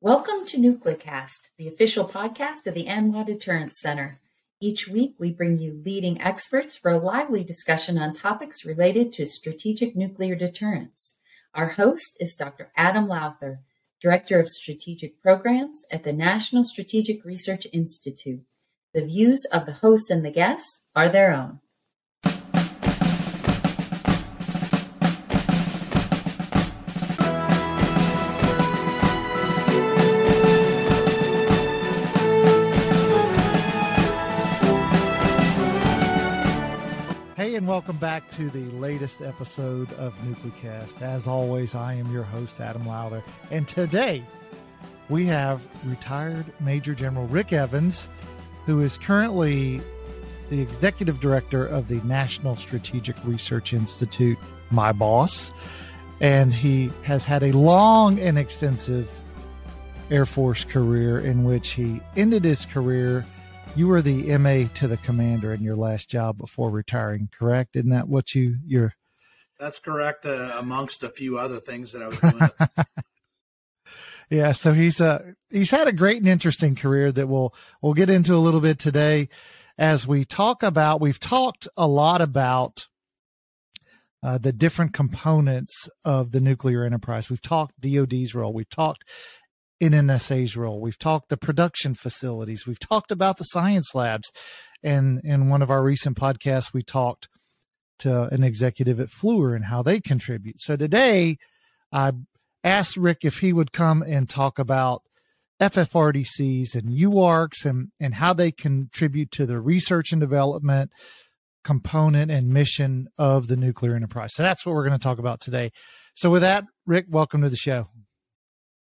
Welcome to NucleCast, the official podcast of the ANWA Deterrence Center. Each week, we bring you leading experts for a lively discussion on topics related to strategic nuclear deterrence. Our host is Dr. Adam Lowther, Director of Strategic Programs at the National Strategic Research Institute. The views of the hosts and the guests are their own. And welcome back to the latest episode of NucleCast. As always, I am your host, Adam Lowther. And today we have retired Major General Rick Evans, who is currently the executive director of the National Strategic Research Institute, my boss. And he has had a long and extensive Air Force career in which he ended his career you were the MA to the commander in your last job before retiring, correct? Isn't that what you you're? That's correct. Uh, amongst a few other things that I was doing. yeah, so he's uh he's had a great and interesting career that we'll we'll get into a little bit today as we talk about. We've talked a lot about uh, the different components of the nuclear enterprise. We've talked DoD's role. We've talked NNSA's role. We've talked the production facilities. We've talked about the science labs. And in one of our recent podcasts, we talked to an executive at Fluor and how they contribute. So today, I asked Rick if he would come and talk about FFRDCs and UARCs and, and how they contribute to the research and development component and mission of the nuclear enterprise. So that's what we're going to talk about today. So with that, Rick, welcome to the show.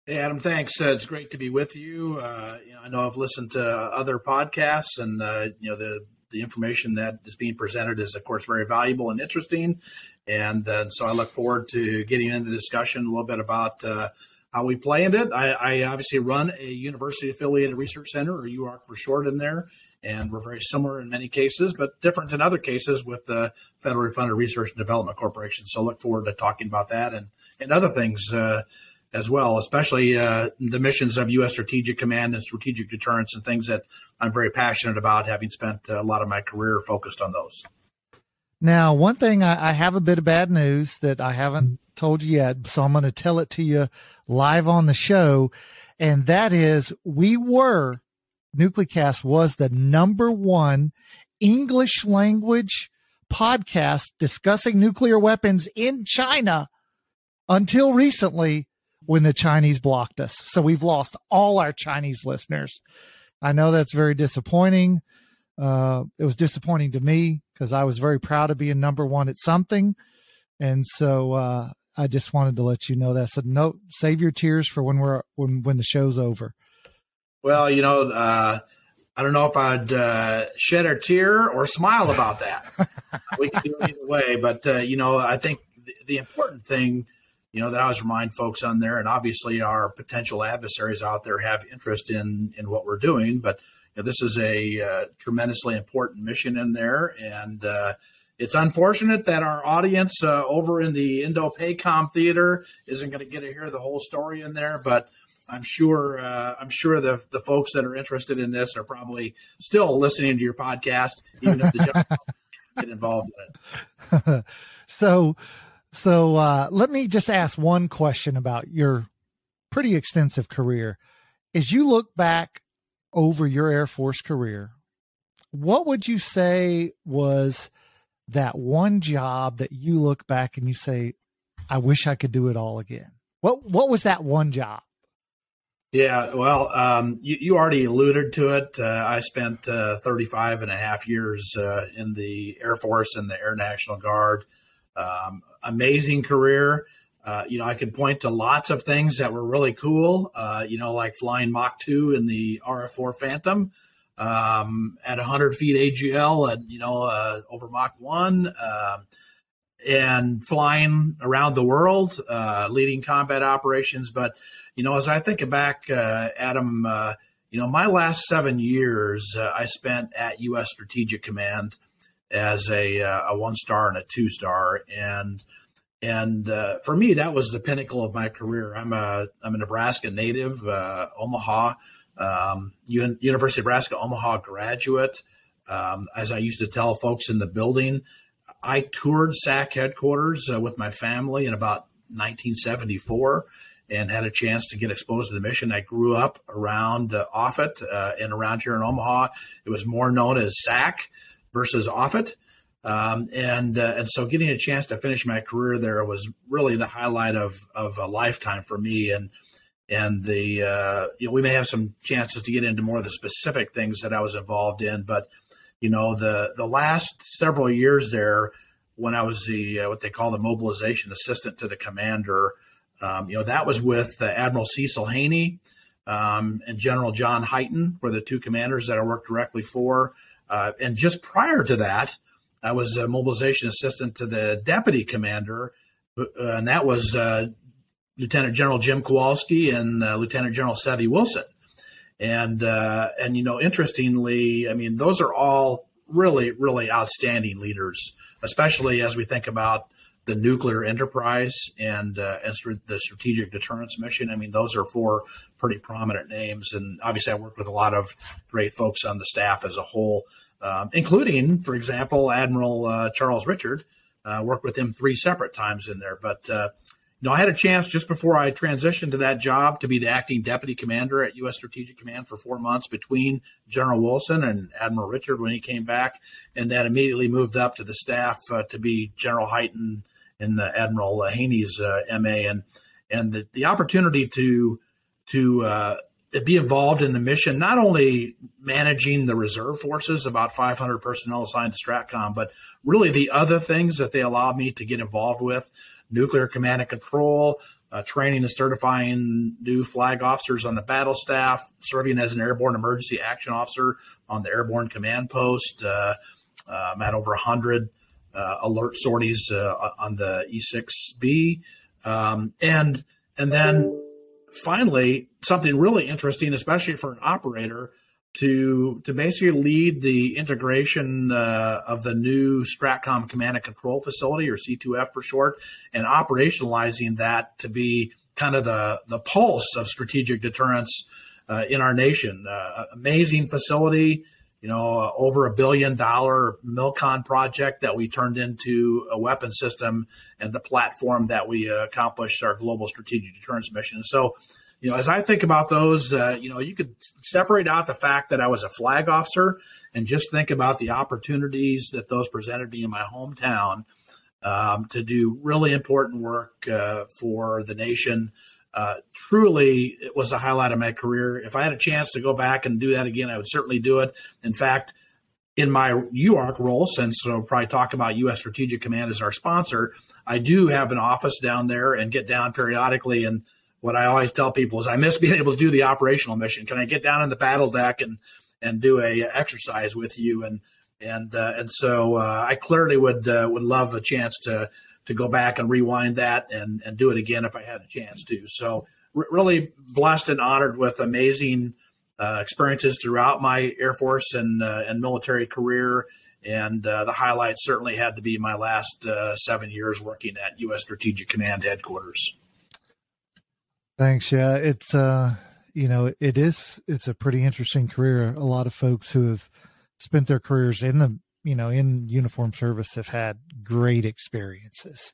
Hey, Adam, thanks. Uh, it's great to be with you. Uh, you know, I know I've listened to other podcasts, and uh, you know the the information that is being presented is, of course, very valuable and interesting. And uh, so I look forward to getting into the discussion a little bit about uh, how we in it. I, I, obviously run a university affiliated research center, or UARC for short, in there. And we're very similar in many cases, but different in other cases with the federally funded research and development corporation. So look forward to talking about that and, and other things uh, as well, especially uh, the missions of U.S. Strategic Command and strategic deterrence and things that I'm very passionate about, having spent a lot of my career focused on those. Now, one thing I, I have a bit of bad news that I haven't told you yet, so I'm going to tell it to you live on the show, and that is we were Nuclecast was the number one English language podcast discussing nuclear weapons in China until recently when the Chinese blocked us. So we've lost all our Chinese listeners. I know that's very disappointing. Uh, it was disappointing to me because I was very proud of being number one at something. And so uh, I just wanted to let you know that. So no, Save your tears for when we're when when the show's over. Well, you know, uh, I don't know if I'd uh, shed a tear or smile about that. we can do it either way, but uh, you know, I think the, the important thing you know, that I always remind folks on there, and obviously our potential adversaries out there have interest in in what we're doing, but you know, this is a uh, tremendously important mission in there, and uh, it's unfortunate that our audience uh, over in the Indo-PACOM theater isn't going to get to hear the whole story in there, but I'm sure uh, I'm sure the the folks that are interested in this are probably still listening to your podcast, even if don't get involved in it. so so uh, let me just ask one question about your pretty extensive career. As you look back over your Air Force career, what would you say was that one job that you look back and you say, I wish I could do it all again? What what was that one job? Yeah, well, um, you, you, already alluded to it. Uh, I spent uh, 35 and a half years uh, in the Air Force and the Air National Guard. Um, amazing career. Uh, you know, I could point to lots of things that were really cool. Uh, you know, like flying Mach two in the RF4 Phantom um, at 100 feet AGL, and you know, uh, over Mach one, um, and flying around the world, uh, leading combat operations. But you know, as I think back, uh, Adam, uh, you know, my last seven years I spent at U.S. Strategic Command as a, a one star and a two star, and and uh, for me, that was the pinnacle of my career. I'm a I'm a Nebraska native, uh, Omaha, um, U- University of Nebraska Omaha graduate. Um, as I used to tell folks in the building, I toured SAC headquarters uh, with my family in about 1974 and had a chance to get exposed to the mission. I grew up around uh, Offutt uh, and around here in Omaha. It was more known as SAC versus Offutt. Um, and uh, and so getting a chance to finish my career there was really the highlight of of a lifetime for me. And and the uh, you know we may have some chances to get into more of the specific things that I was involved in, but you know the the last several years there when I was the uh, what they call the mobilization assistant to the commander, um, you know that was with Admiral Cecil Haney um, and General John Hyten were the two commanders that I worked directly for. Uh, and just prior to that, I was a mobilization assistant to the deputy commander, uh, and that was uh, Lieutenant General Jim Kowalski and uh, Lieutenant General Seve Wilson. And uh, and you know, interestingly, I mean, those are all really, really outstanding leaders, especially as we think about the nuclear enterprise and uh, and the strategic deterrence mission. I mean, those are four pretty prominent names, and obviously, I worked with a lot of great folks on the staff as a whole um, including, for example, Admiral uh, Charles Richard. Uh, worked with him three separate times in there. But uh, you know, I had a chance just before I transitioned to that job to be the acting deputy commander at U.S. Strategic Command for four months between General Wilson and Admiral Richard when he came back, and then immediately moved up to the staff uh, to be General Hyten and Admiral Haney's uh, MA, and and the, the opportunity to to uh, be involved in the mission, not only managing the reserve forces, about 500 personnel assigned to STRATCOM, but really the other things that they allowed me to get involved with nuclear command and control, uh, training and certifying new flag officers on the battle staff, serving as an airborne emergency action officer on the airborne command post. Uh, uh, I'm at over 100 uh, alert sorties uh, on the E6B. Um, and, and then finally, something really interesting, especially for an operator, to to basically lead the integration uh, of the new Stratcom Command and Control Facility, or C2F for short, and operationalizing that to be kind of the the pulse of strategic deterrence uh, in our nation. Uh, amazing facility, you know, over a billion dollar MILCON project that we turned into a weapon system and the platform that we uh, accomplished our global strategic deterrence mission. So you know, as I think about those, uh, you know, you could separate out the fact that I was a flag officer and just think about the opportunities that those presented me in my hometown um, to do really important work uh, for the nation. Uh, truly, it was a highlight of my career. If I had a chance to go back and do that again, I would certainly do it. In fact, in my UARC role, since we'll probably talk about U.S. Strategic Command as our sponsor, I do have an office down there and get down periodically and what I always tell people is I miss being able to do the operational mission. Can I get down in the battle deck and and do a exercise with you? And and uh, and so uh, I clearly would uh, would love a chance to to go back and rewind that and and do it again if I had a chance to. So r- really blessed and honored with amazing uh, experiences throughout my Air Force and uh, and military career. And uh, the highlight certainly had to be my last seven years working at U.S. Strategic Command headquarters. Thanks. Yeah, it's uh, you know, it is. It's a pretty interesting career. A lot of folks who have spent their careers in the, you know, in uniform service have had great experiences.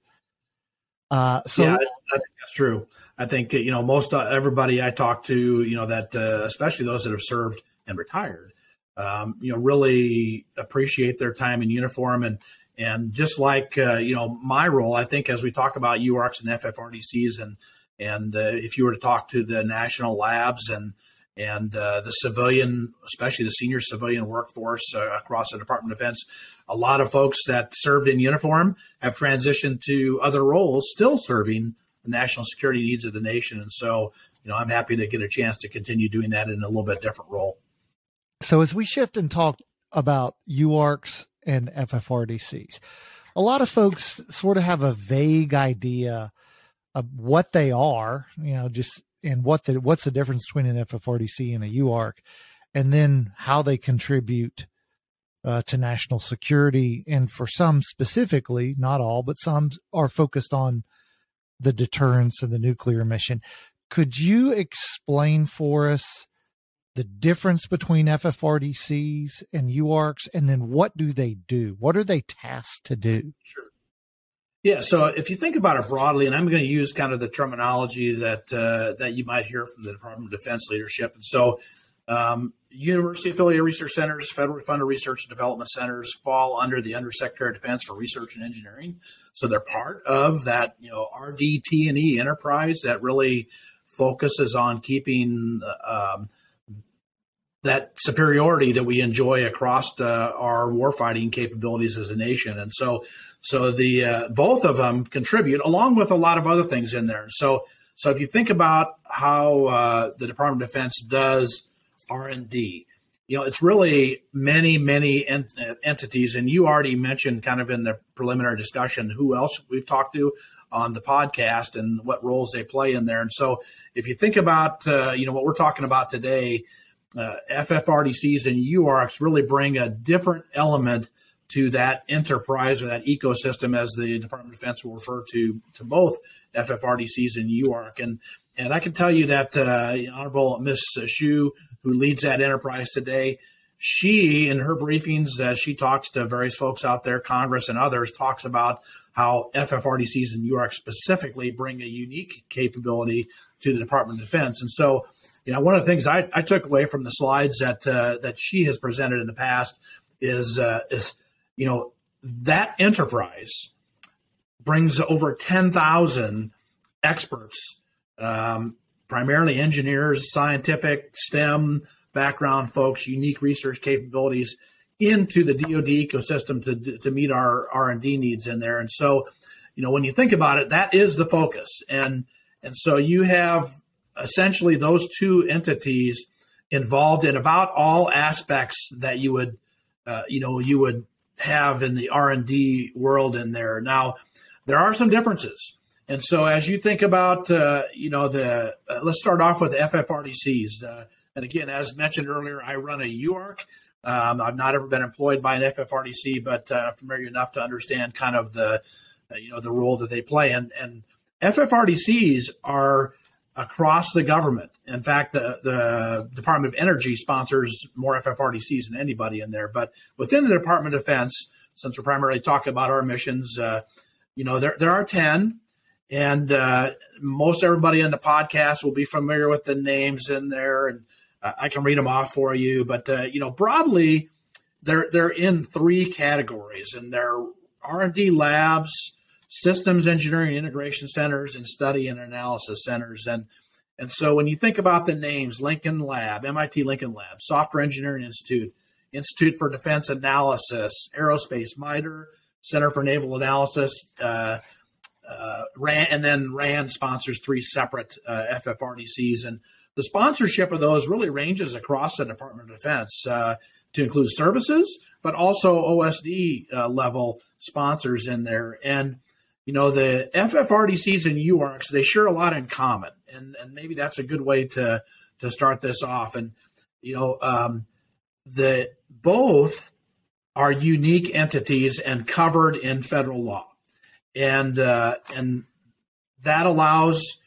Uh, so yeah, that's true. I think you know most uh, everybody I talk to, you know, that uh, especially those that have served and retired, um, you know, really appreciate their time in uniform and and just like uh, you know my role, I think as we talk about UARCs and FFRDCs and and uh, if you were to talk to the national labs and and uh, the civilian, especially the senior civilian workforce uh, across the Department of Defense, a lot of folks that served in uniform have transitioned to other roles, still serving the national security needs of the nation. And so, you know, I'm happy to get a chance to continue doing that in a little bit different role. So, as we shift and talk about UARCs and FFRDCs, a lot of folks sort of have a vague idea of what they are, you know, just and what the what's the difference between an FFRDC and a UARC, and then how they contribute uh, to national security. And for some specifically, not all, but some are focused on the deterrence and the nuclear mission. Could you explain for us the difference between FFRDCs and UARCs, and then what do they do? What are they tasked to do? Sure. Yeah, so if you think about it broadly, and I'm going to use kind of the terminology that uh, that you might hear from the Department of Defense leadership, and so um, university affiliated research centers, federally funded research and development centers fall under the Undersecretary of Defense for Research and Engineering. So they're part of that, you know, RDT&E enterprise that really focuses on keeping um, that superiority that we enjoy across our warfighting capabilities as a nation. And so, so the uh, both of them contribute along with a lot of other things in there. So, so if you think about how uh, the Department of Defense does R and D, you know, it's really many, many ent- entities. And you already mentioned kind of in the preliminary discussion who else we've talked to on the podcast and what roles they play in there. And so, if you think about, uh, you know, what we're talking about today uh, FFRDCs and UARCs really bring a different element to that enterprise or that ecosystem, as the Department of Defense will refer to to both FFRDCs and UARC. And and I can tell you that uh, Honorable Miss Shyu, who leads that enterprise today, she in her briefings as she talks to various folks out there, Congress and others, talks about how FFRDCs and UARC specifically bring a unique capability to the Department of Defense. And so you know, one of the things I, I took away from the slides that uh, that she has presented in the past is uh, is you know that enterprise brings over ten thousand experts, um, primarily engineers, scientific, STEM background folks, unique research capabilities into the DoD ecosystem to to meet our R and D needs in there. And so, you know, when you think about it, that is the focus. And and so you have essentially those two entities involved in about all aspects that you would uh, you know you would have in the r&d world in there. Now there are some differences. And so as you think about uh, you know the uh, let's start off with ffrdcs uh, and again as mentioned earlier i run a uarc um, i've not ever been employed by an ffrdc but uh, i'm familiar enough to understand kind of the uh, you know the role that they play. And and ffrdcs are across the government. In fact, the, the Department of Energy sponsors more FFRDCs than anybody in there. But within the Department of Defense, since we're primarily talking about our missions, uh, you know, there, there are 10. And uh, most everybody in the podcast will be familiar with the names in there. And I can read them off for you. But, uh, you know, broadly, they're, they're in three categories. And they're R&D labs, systems engineering integration centers and study and analysis centers. And and so when you think about the names, Lincoln Lab, MIT Lincoln Lab, Software Engineering Institute, Institute for Defense Analysis, Aerospace, MITRE, Center for Naval Analysis, uh, uh, RAN, and then RAND sponsors three separate uh, FFRDCs. And the sponsorship of those really ranges across the Department of Defense uh, to include services, but also OSD uh, level sponsors in there. And you know, the FFRDCs and UARCs, they share a lot in common. And, and maybe that's a good way to, to start this off. And, you know, um, the both are unique entities and covered in federal law. And, uh, and that allows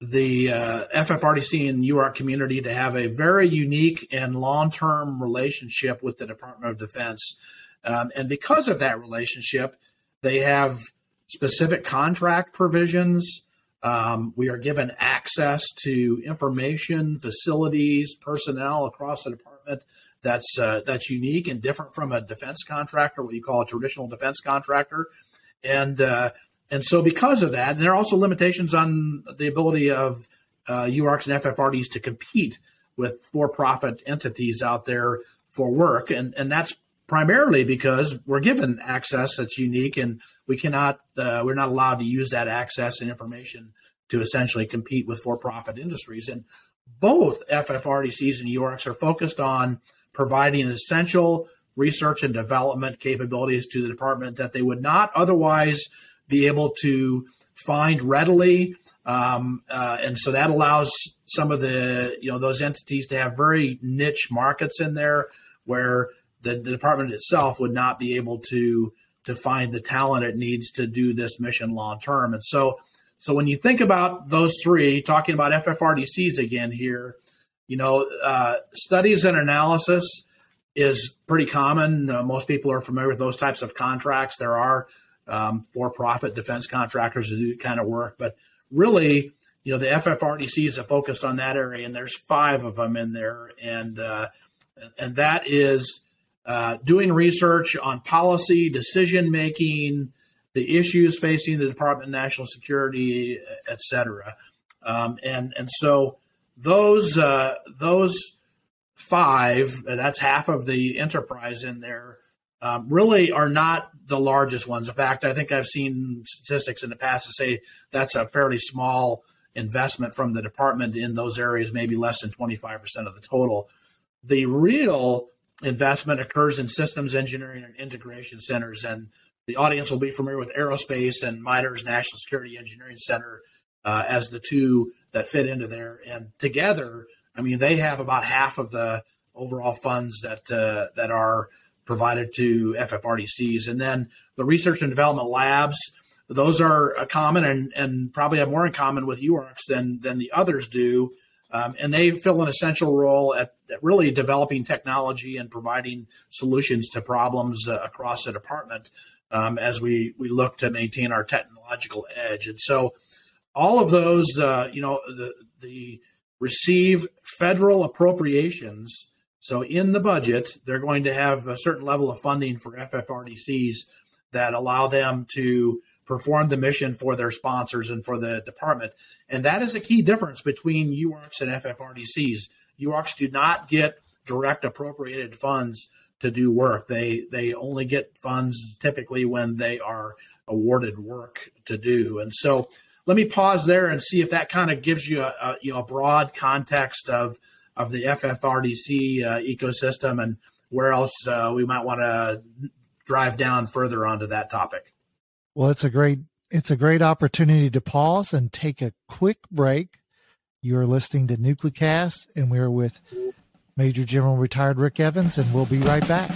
the uh, FFRDC and UARC community to have a very unique and long term relationship with the Department of Defense. Um, and because of that relationship, they have specific contract provisions. Um, we are given access to information, facilities, personnel across the department that's uh, that's unique and different from a defense contractor, what you call a traditional defense contractor, and uh, and so because of that, there are also limitations on the ability of uh, UARCs and FFRDs to compete with for-profit entities out there for work, and and that's primarily because we're given access that's unique and we cannot uh, we're not allowed to use that access and information to essentially compete with for-profit industries. And both ffrdcs and UARCs are focused on providing essential research and development capabilities to the department that they would not otherwise be able to find readily. Um, uh, and so that allows some of the you know those entities to have very niche markets in there where the, the department itself would not be able to to find the talent it needs to do this mission long term. And so, so when you think about those three, talking about FFRDCs again here, you know, uh, studies and analysis is pretty common. Uh, most people are familiar with those types of contracts. There are um, for-profit defense contractors who do kind of work, but really, you know, the FFRDCs are focused on that area, and there's five of them in there, and uh, and that is uh, doing research on policy, decision making, the issues facing the Department of National Security, et cetera. Um, and and so those uh, those five, that's half of the enterprise in there, um, really are not the largest ones. In fact, I think I've seen statistics in the past to say that's a fairly small investment from the department in those areas, maybe less than 25% of the total. The real investment occurs in systems engineering and integration centers. And the audience will be familiar with aerospace and MITRE's National Security Engineering Center uh, as the two that fit into there. And together, I mean, they have about half of the overall funds that uh, that are provided to FFRDCs. And then the research and development labs, those are common and, and probably have more in common with UARCs than, than the others do. Um, and they fill an essential role at, at, really developing technology and providing solutions to problems uh, across the department um, as we, we look to maintain our technological edge. And so all of those, uh, you know, the, the receive federal appropriations. So in the budget, they're going to have a certain level of funding for FFRDCs that allow them to perform the mission for their sponsors and for the department. And that is a key difference between UARCs and FFRDCs. UARCs do not get direct appropriated funds to do work. They they only get funds typically when they are awarded work to do. And so let me pause there and see if that kind of gives you a, a you know a broad context of of the FFRDC uh, ecosystem and where else uh, we might want to drive down further onto that topic. Well, it's a great it's a great opportunity to pause and take a quick break. You are listening to Nuclecast, and we're with Major General Retired Rick Evans, and we'll be right back.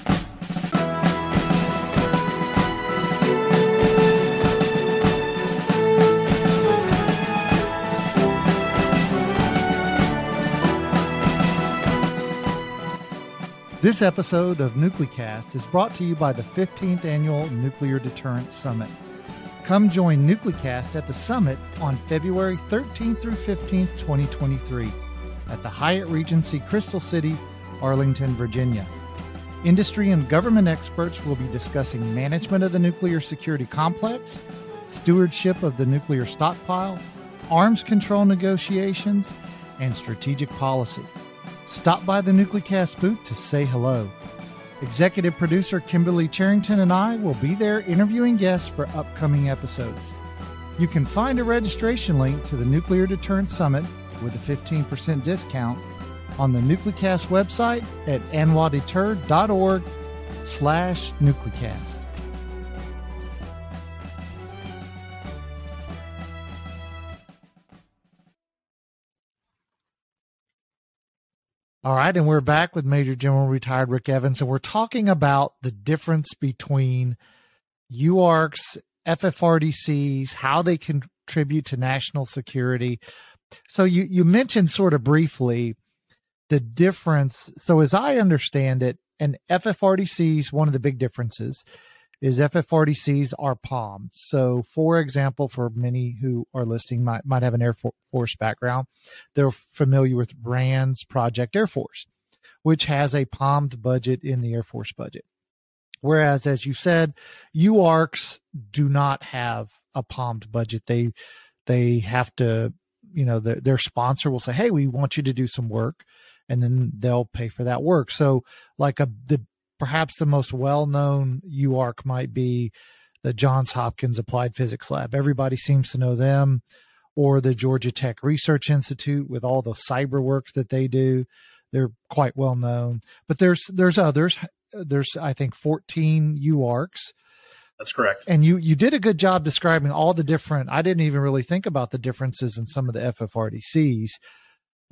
This episode of Nuclecast is brought to you by the 15th Annual Nuclear Deterrence Summit. Come join Nuclecast at the summit on February 13th through 15th, 2023, at the Hyatt Regency Crystal City, Arlington, Virginia. Industry and government experts will be discussing management of the nuclear security complex, stewardship of the nuclear stockpile, arms control negotiations, and strategic policy. Stop by the Nuclecast booth to say hello. Executive producer Kimberly Charrington and I will be there interviewing guests for upcoming episodes. You can find a registration link to the Nuclear Deterrence Summit with a 15% discount on the Nuclecast website at anwadeter.org slash Nuclecast. All right, and we're back with Major General Retired Rick Evans, and we're talking about the difference between UARCs, FFRDCs, how they contribute to national security. So you you mentioned sort of briefly the difference. So as I understand it, and is one of the big differences is FFRDCs are POMs. So, for example, for many who are listening might, might have an Air Force background, they're familiar with RAND's Project Air Force, which has a POMmed budget in the Air Force budget. Whereas, as you said, UARCs do not have a POMmed budget. They they have to, you know, the, their sponsor will say, "Hey, we want you to do some work," and then they'll pay for that work. So, like a the perhaps the most well-known UARC might be the Johns Hopkins Applied Physics Lab. Everybody seems to know them, or the Georgia Tech Research Institute with all the cyber work that they do. They're quite well known. But there's there's others. There's I think 14 UARCs. That's correct. And you you did a good job describing all the different. I didn't even really think about the differences in some of the FFRDCs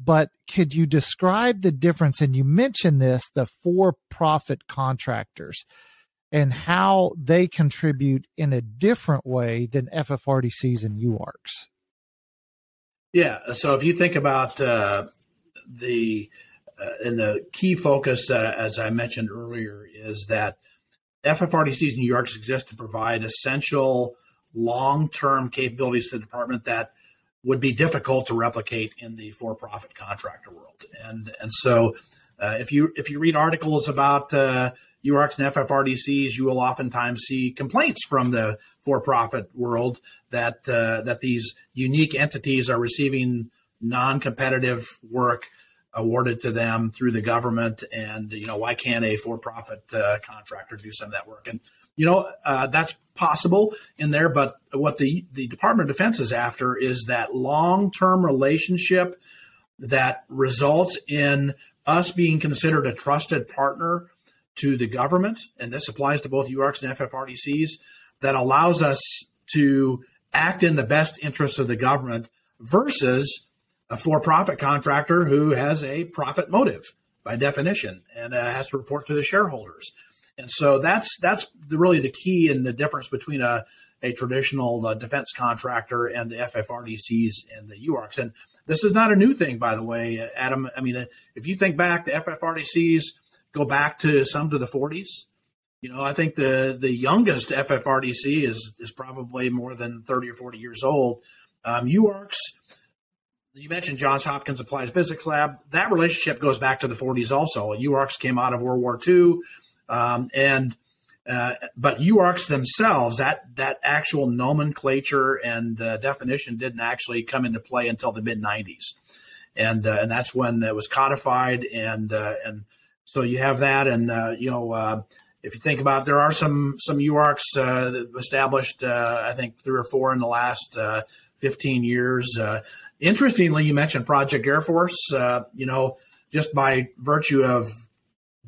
but could you describe the difference? And you mentioned this the for profit contractors and how they contribute in a different way than FFRDCs and UARCs. Yeah. So if you think about uh, the uh, and the key focus, uh, as I mentioned earlier, is that FFRDCs and UARCs exist to provide essential long-term capabilities to the department that would be difficult to replicate in the for-profit contractor world. And and so uh, if you if you read articles about uh, UARCs and FFRDCs, you will oftentimes see complaints from the for-profit world that uh, that these unique entities are receiving non-competitive work awarded to them through the government, and you know why can't a for-profit uh, contractor do some of that work? And you know uh, that's possible in there, but what the the Department of Defense is after is that long-term relationship that results in us being considered a trusted partner to the government, and this applies to both UARCs and FFRDCs, that allows us to act in the best interests of the government versus a for-profit contractor who has a profit motive by definition and uh, has to report to the shareholders. And so that's that's really the key and the difference between a a traditional uh, defense contractor and the FFRDCs and the UARCs. And this is not a new thing, by the way, Adam. I mean, if you think back, the FFRDCs go back to some to the 40s. You know, I think the the youngest FFRDC is is probably more than 30 or 40 years old. Um, UARCs, you mentioned Johns Hopkins Applied Physics Lab. That relationship goes back to the 40s also. UARCs came out of World War II. Um, and uh, but UARCs themselves, that that actual nomenclature and uh, definition didn't actually come into play until the mid 90s, and uh, and that's when it was codified and uh, and so you have that, and uh, you know, uh, if you think about, it, there are some some UARCs uh, established. I think three or four in the last uh, 15 years. Interestingly, you mentioned Project Air Force. you know, just by virtue of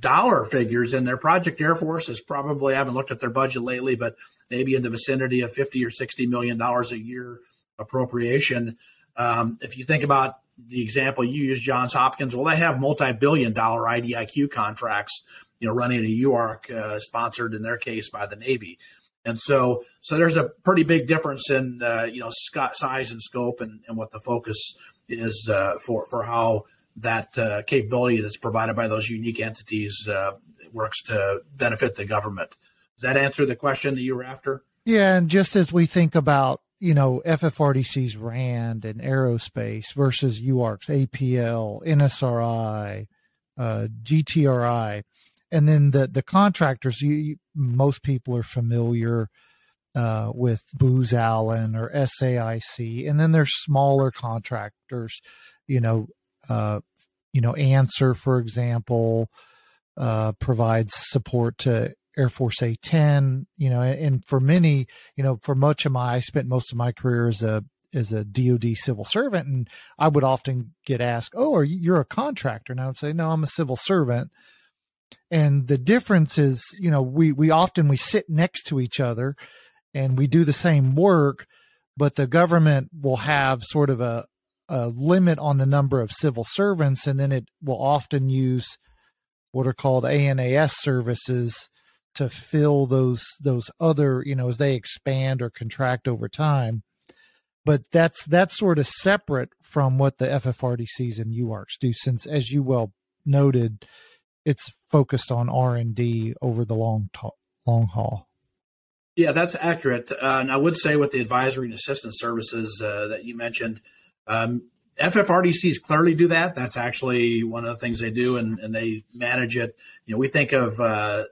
dollar figures in their Project Air Force is probably I haven't looked at their budget lately, but maybe in the vicinity of 50 or 60 million dollars a year appropriation. Um, if you think about the example you use, Johns Hopkins, well, they have multi-billion dollar IDIQ contracts, you know, running a UARC uh, sponsored in their case by the Navy. And so, so there's a pretty big difference in, uh, you know, size and scope and, and what the focus is uh, for, for how that uh, capability that's provided by those unique entities uh, works to benefit the government. Does that answer the question that you were after? Yeah. And just as we think about you know, FFRDC's RAND and aerospace versus UARC's APL, NSRI, uh, GTRI, and then the the contractors. You, most people are familiar uh, with Booz Allen or SAIC, and then there's smaller contractors. You know, uh, you know, ANSER, for example, uh, provides support to Air Force A10, you know, and for many, you know, for much of my, I spent most of my career as a as a DoD civil servant, and I would often get asked, "Oh, are you you're a contractor?" And I would say, "No, I'm a civil servant." And the difference is, you know, we we often we sit next to each other, and we do the same work, but the government will have sort of a a limit on the number of civil servants, and then it will often use what are called A&AS services to fill those those other you know as they expand or contract over time. But that's that's sort of separate from what the FFRDCs and UARCs do since as you well noted it's focused on R&D over the long ta- long haul. Yeah that's accurate. Uh, and I would say with the advisory and assistance services uh, that you mentioned um, FFRDCs clearly do that. That's actually one of the things they do, and, and they manage it. You know, we think of uh,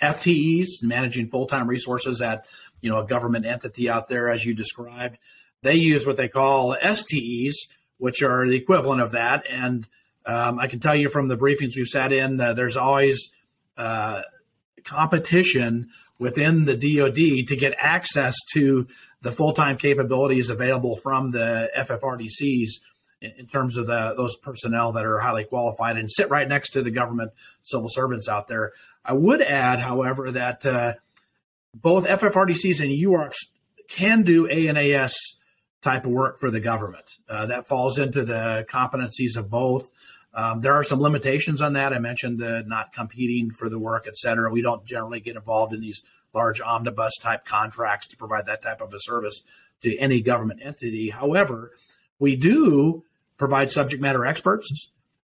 FTEs, managing full time resources at you know a government entity out there, as you described. They use what they call STEs, which are the equivalent of that. And um, I can tell you from the briefings we've sat in, uh, there's always uh, competition within the DoD to get access to the full time capabilities available from the FFRDCs in terms of the, those personnel that are highly qualified and sit right next to the government civil servants out there. I would add, however, that uh, both FFRDCs and UARCs can do A&AS type of work for the government. Uh, that falls into the competencies of both. Um, there are some limitations on that. I mentioned the not competing for the work, et cetera. We don't generally get involved in these large omnibus type contracts to provide that type of a service to any government entity. However, we do provide subject matter experts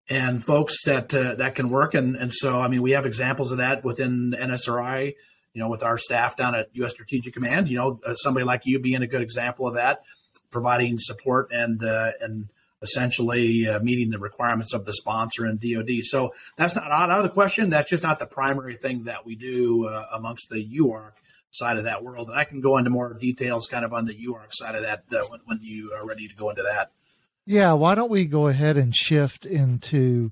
and folks that uh, that can work. And and so I mean we have examples of that within NSRI. You know, with our staff down at U.S. Strategic Command. You know, uh, somebody like you being a good example of that, providing support and uh, and essentially uh, meeting the requirements of the sponsor and DoD. So that's not out of the question. That's just not the primary thing that we do uh, amongst the UARC side of that world. And I can go into more details kind of on the UARC side of that uh, when, when you are ready to go into that. Yeah, why don't we go ahead and shift into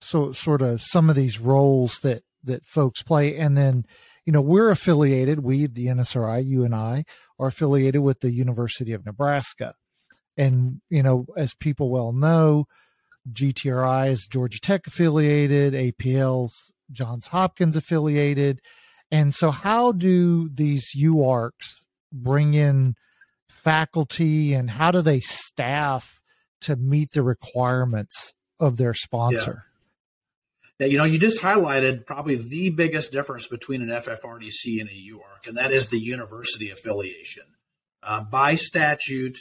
so sort of some of these roles that that folks play, and then you know we're affiliated. We, the NSRI, you and I, are affiliated with the University of Nebraska, and you know as people well know, GTRI is Georgia Tech affiliated, APL Johns Hopkins affiliated, and so how do these UARCs bring in faculty, and how do they staff? to meet the requirements of their sponsor. Yeah. you know, you just highlighted probably the biggest difference between an FFRDC and a UARC, and that is the university affiliation. Uh, by statute,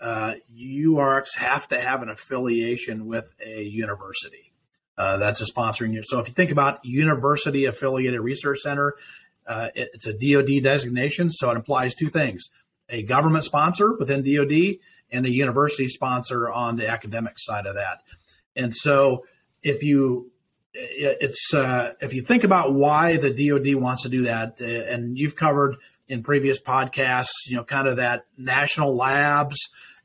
uh, UARCs have to have an affiliation with a university. Uh, that's a sponsoring year. So if you think about university affiliated research center, uh, it, it's a DoD designation, so it implies two things: a government sponsor within DoD and a university sponsor on the academic side of that. And so if you it's uh, if you think about why the DoD wants to do that, uh, and you've covered in previous podcasts, you know, kind of that national labs,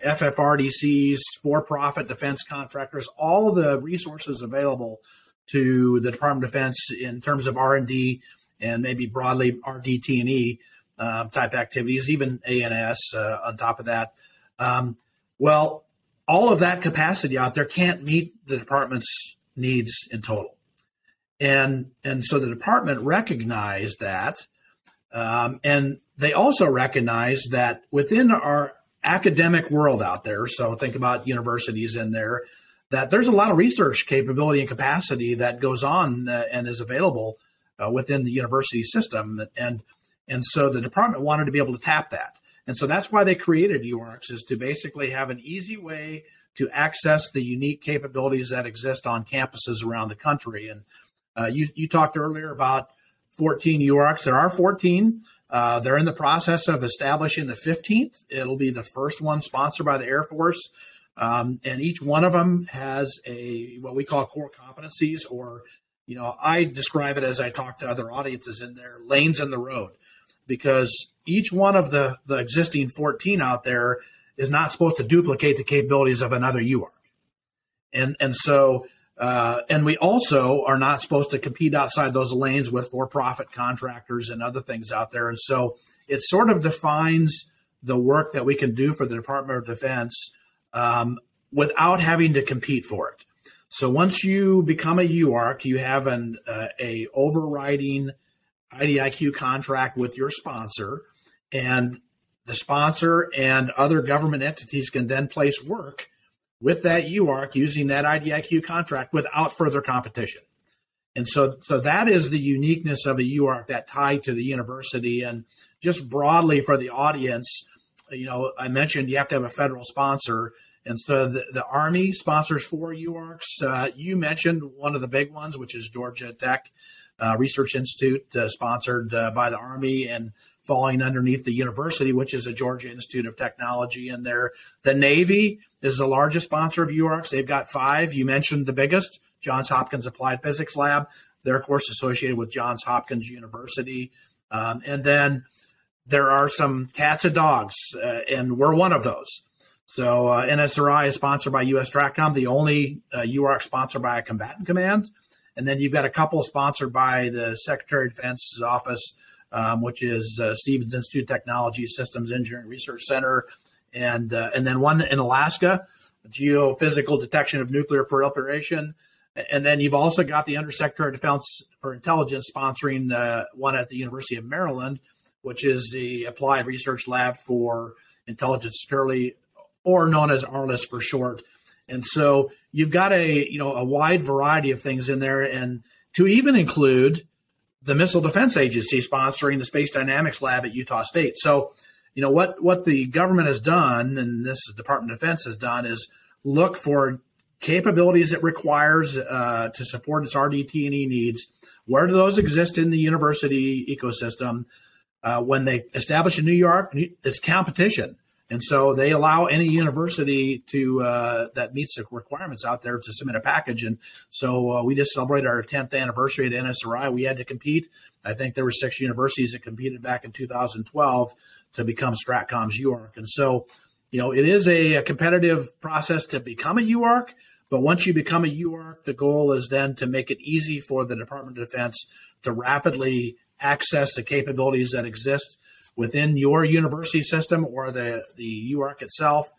FFRDCs, for-profit defense contractors, all the resources available to the Department of Defense in terms of R and maybe broadly RDT&E uh, type activities, even ANS uh, on top of that. Um, well, all of that capacity out there can't meet the department's needs in total. And, and so the department recognized that. Um, and they also recognize that within our academic world out there, so think about universities in there, that there's a lot of research capability and capacity that goes on uh, and is available uh, within the university system. And, and so the department wanted to be able to tap that. And so that's why they created UARCs is to basically have an easy way to access the unique capabilities that exist on campuses around the country. And uh, you, you talked earlier about 14 UARCs. There are 14. Uh, they're in the process of establishing the 15th. It'll be the first one sponsored by the Air Force. Um, and each one of them has a what we call core competencies, or you know, I describe it as I talk to other audiences in their lanes in the road, because each one of the, the existing 14 out there is not supposed to duplicate the capabilities of another UARC. And, and so, uh, and we also are not supposed to compete outside those lanes with for profit contractors and other things out there. And so it sort of defines the work that we can do for the Department of Defense um, without having to compete for it. So once you become a UARC, you have an uh, a overriding IDIQ contract with your sponsor, and the sponsor and other government entities can then place work with that UARC using that IDIQ contract without further competition. And so, so that is the uniqueness of a UARC that tied to the university. And just broadly for the audience, you know, I mentioned you have to have a federal sponsor. And so the, the Army sponsors four UARCs. Uh, you mentioned one of the big ones, which is Georgia Tech uh, Research Institute, uh, sponsored uh, by the Army. And falling underneath the university, which is a Georgia Institute of Technology. And there, the Navy is the largest sponsor of UARCs. They've got five. You mentioned the biggest, Johns Hopkins Applied Physics Lab. They're of course associated with Johns Hopkins University. Um, and then there are some cats and dogs, uh, and we're one of those. So uh, NSRI is sponsored by U.S. Stratcom, the only uh, UARC sponsored by a combatant command. And then you've got a couple sponsored by the Secretary of Defense's office um, which is uh, Stevens Institute Technology Systems Engineering Research Center, and uh, and then one in Alaska, Geophysical Detection of Nuclear Proliferation. And then you've also got the Undersecretary of Defense for Intelligence sponsoring uh, one at the University of Maryland, which is the Applied Research Lab for Intelligence Security, or known as ARLIS for short. And so you've got a you know a wide variety of things in there, and to even include the Missile Defense Agency sponsoring the Space Dynamics Lab at Utah State. So, you know what what the government has done, and this Department of Defense has done, is look for capabilities it requires uh, to support its RDT&E needs. Where do those exist in the university ecosystem? Uh, when they establish a new UARC, it's competition. And so they allow any university to uh, that meets the requirements out there to submit a package. And so uh, we just celebrated our 10th anniversary at NSRI. We had to compete. I think there were six universities that competed back in 2012 to become Stratcom's UARC. And so, you know, it is a, a competitive process to become a UARC. But once you become a UARC, the goal is then to make it easy for the Department of Defense to rapidly access the capabilities that exist within your university system or the the UARC itself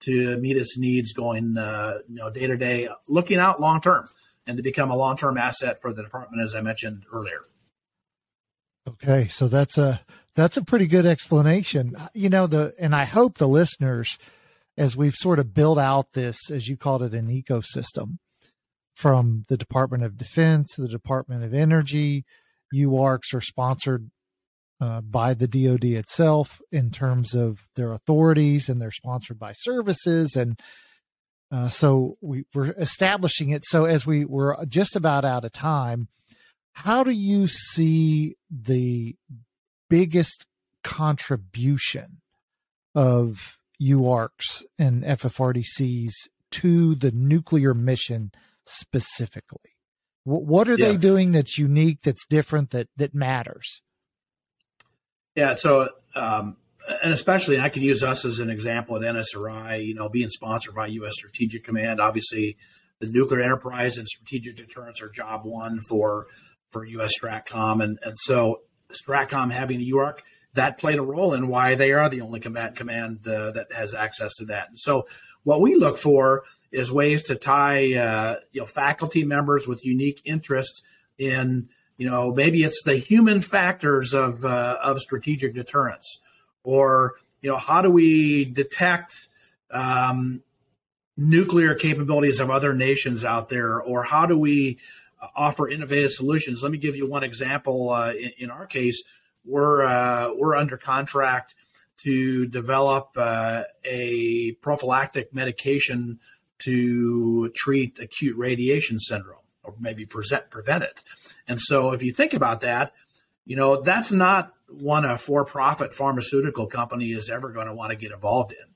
to meet its needs going uh, you know day to day, looking out long term, and to become a long term asset for the department, as I mentioned earlier. Okay, so that's a that's a pretty good explanation. You know the, and I hope the listeners, as we've sort of built out this, as you called it, an ecosystem from the Department of Defense, to the Department of Energy, UARCs are sponsored uh, by the DoD itself in terms of their authorities, and they're sponsored by services, and uh, so we, we're establishing it. So as we were just about out of time, how do you see the biggest contribution of UARCs and FFRDCs to the nuclear mission specifically? What are yeah. they doing that's unique, that's different, that that matters? Yeah. So, um, and especially, I can use us as an example at NSRI, you know, being sponsored by U.S. Strategic Command. Obviously, the nuclear enterprise and strategic deterrence are job one for for U.S. Stratcom, and and so Stratcom having a UARC that played a role in why they are the only combat command uh, that has access to that. So, what we look for is ways to tie uh, you know faculty members with unique interest in you know, maybe it's the human factors of uh, of strategic deterrence, or you know, how do we detect um, nuclear capabilities of other nations out there, or how do we uh, offer innovative solutions? Let me give you one example. Uh, in, in, our case, we're uh, we're under contract to develop uh, a prophylactic medication to treat acute radiation syndrome, or maybe present, prevent it. And so if you think about that, you know, that's not one a for profit pharmaceutical company is ever going to want to get involved in.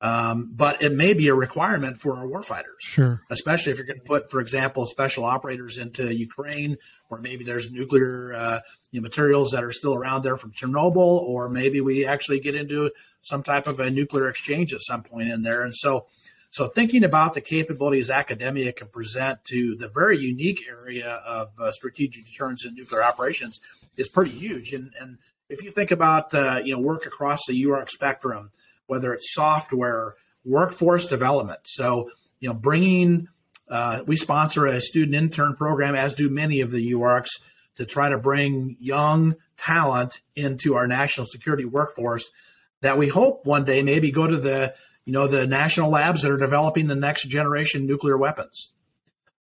Um, but it may be a requirement for our warfighters. Sure. Especially if you're going to put, for example, special operators into Ukraine, or maybe there's nuclear uh, you know, materials that are still around there from Chernobyl, or maybe we actually get into some type of a nuclear exchange at some point in there. And so so, thinking about the capabilities academia can present to the very unique area of uh, strategic deterrence and nuclear operations is pretty huge. And, and if you think about uh, you know work across the UARC spectrum, whether it's software, workforce development, so you know bringing uh, we sponsor a student intern program, as do many of the UARCs, to try to bring young talent into our national security workforce that we hope one day maybe go to the you know, the national labs that are developing the next generation nuclear weapons.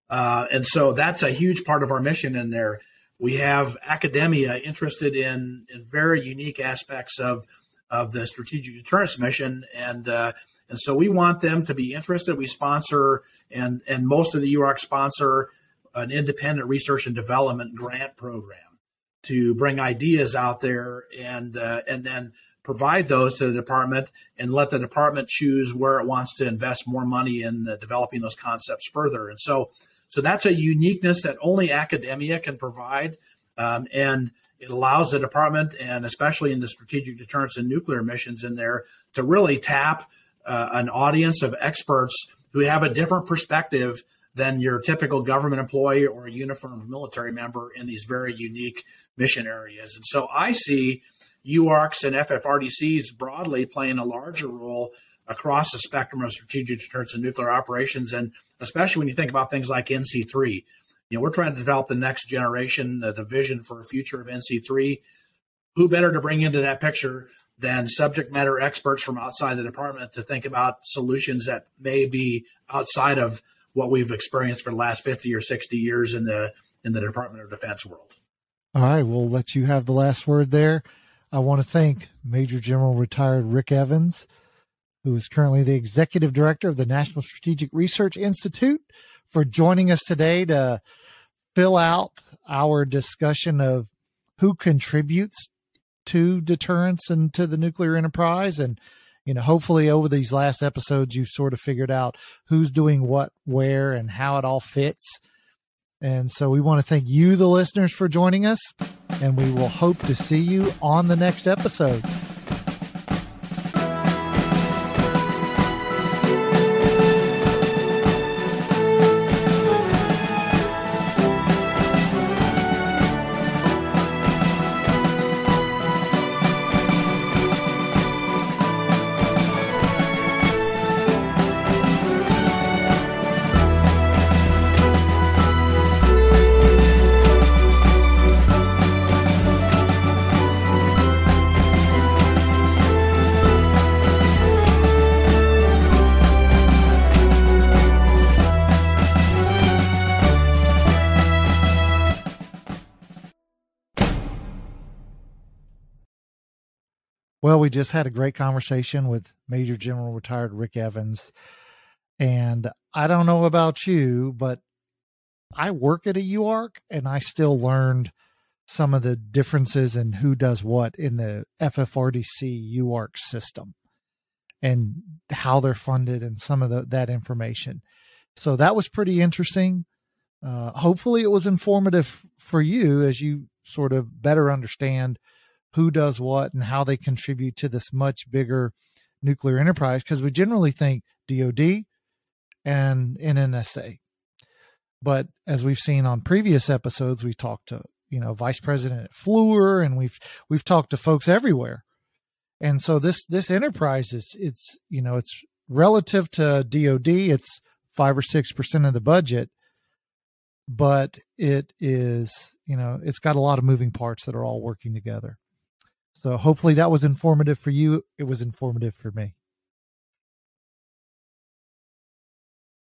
Uh, and so that's a huge part of our mission in there. We have academia interested in, in very unique aspects of, of the strategic deterrence mission. And, uh, and so we want them to be interested. We sponsor and, and most of the UARC sponsor an independent research and development grant program to bring ideas out there and, uh, and then provide those to the department and let the department choose where it wants to invest more money in developing those concepts further. And so, so that's a uniqueness that only academia can provide, um, and it allows the department, and especially in the strategic deterrence and nuclear missions, in there to really tap uh, an audience of experts who have a different perspective than your typical government employee or uniformed military member in these very unique mission areas. And so I see UARCs and FFRDCs broadly playing a larger role across the spectrum of strategic deterrence and nuclear operations, and especially when you think about things like NC3. You know, we're trying to develop the next generation, uh, the vision for a future of NC3. Who better to bring into that picture than subject matter experts from outside the department to think about solutions that may be outside of what we've experienced for the last 50 or 60 years in the in the Department of Defense world. All right, we'll let you have the last word there. I want to thank Major General retired Rick Evans, who is currently the executive director of the National Strategic Research Institute, for joining us today to fill out our discussion of who contributes to deterrence and to the nuclear enterprise. And you know hopefully over these last episodes you've sort of figured out who's doing what where and how it all fits and so we want to thank you the listeners for joining us and we will hope to see you on the next episode Well, we just had a great conversation with Major General retired Rick Evans. And I don't know about you, but I work at a UARC and I still learned some of the differences in who does what in the FFRDC UARC system and how they're funded and some of the, that information. So that was pretty interesting. Uh, hopefully, it was informative for you as you sort of better understand who does what and how they contribute to this much bigger nuclear enterprise because we generally think DoD and NNSA. But as we've seen on previous episodes, we talked to you know Vice President Fluor, and we've we've talked to folks everywhere. And so this this enterprise is it's you know it's relative to DoD, it's five or six percent of the budget, but it is you know it's got a lot of moving parts that are all working together. So hopefully that was informative for you. It was informative for me.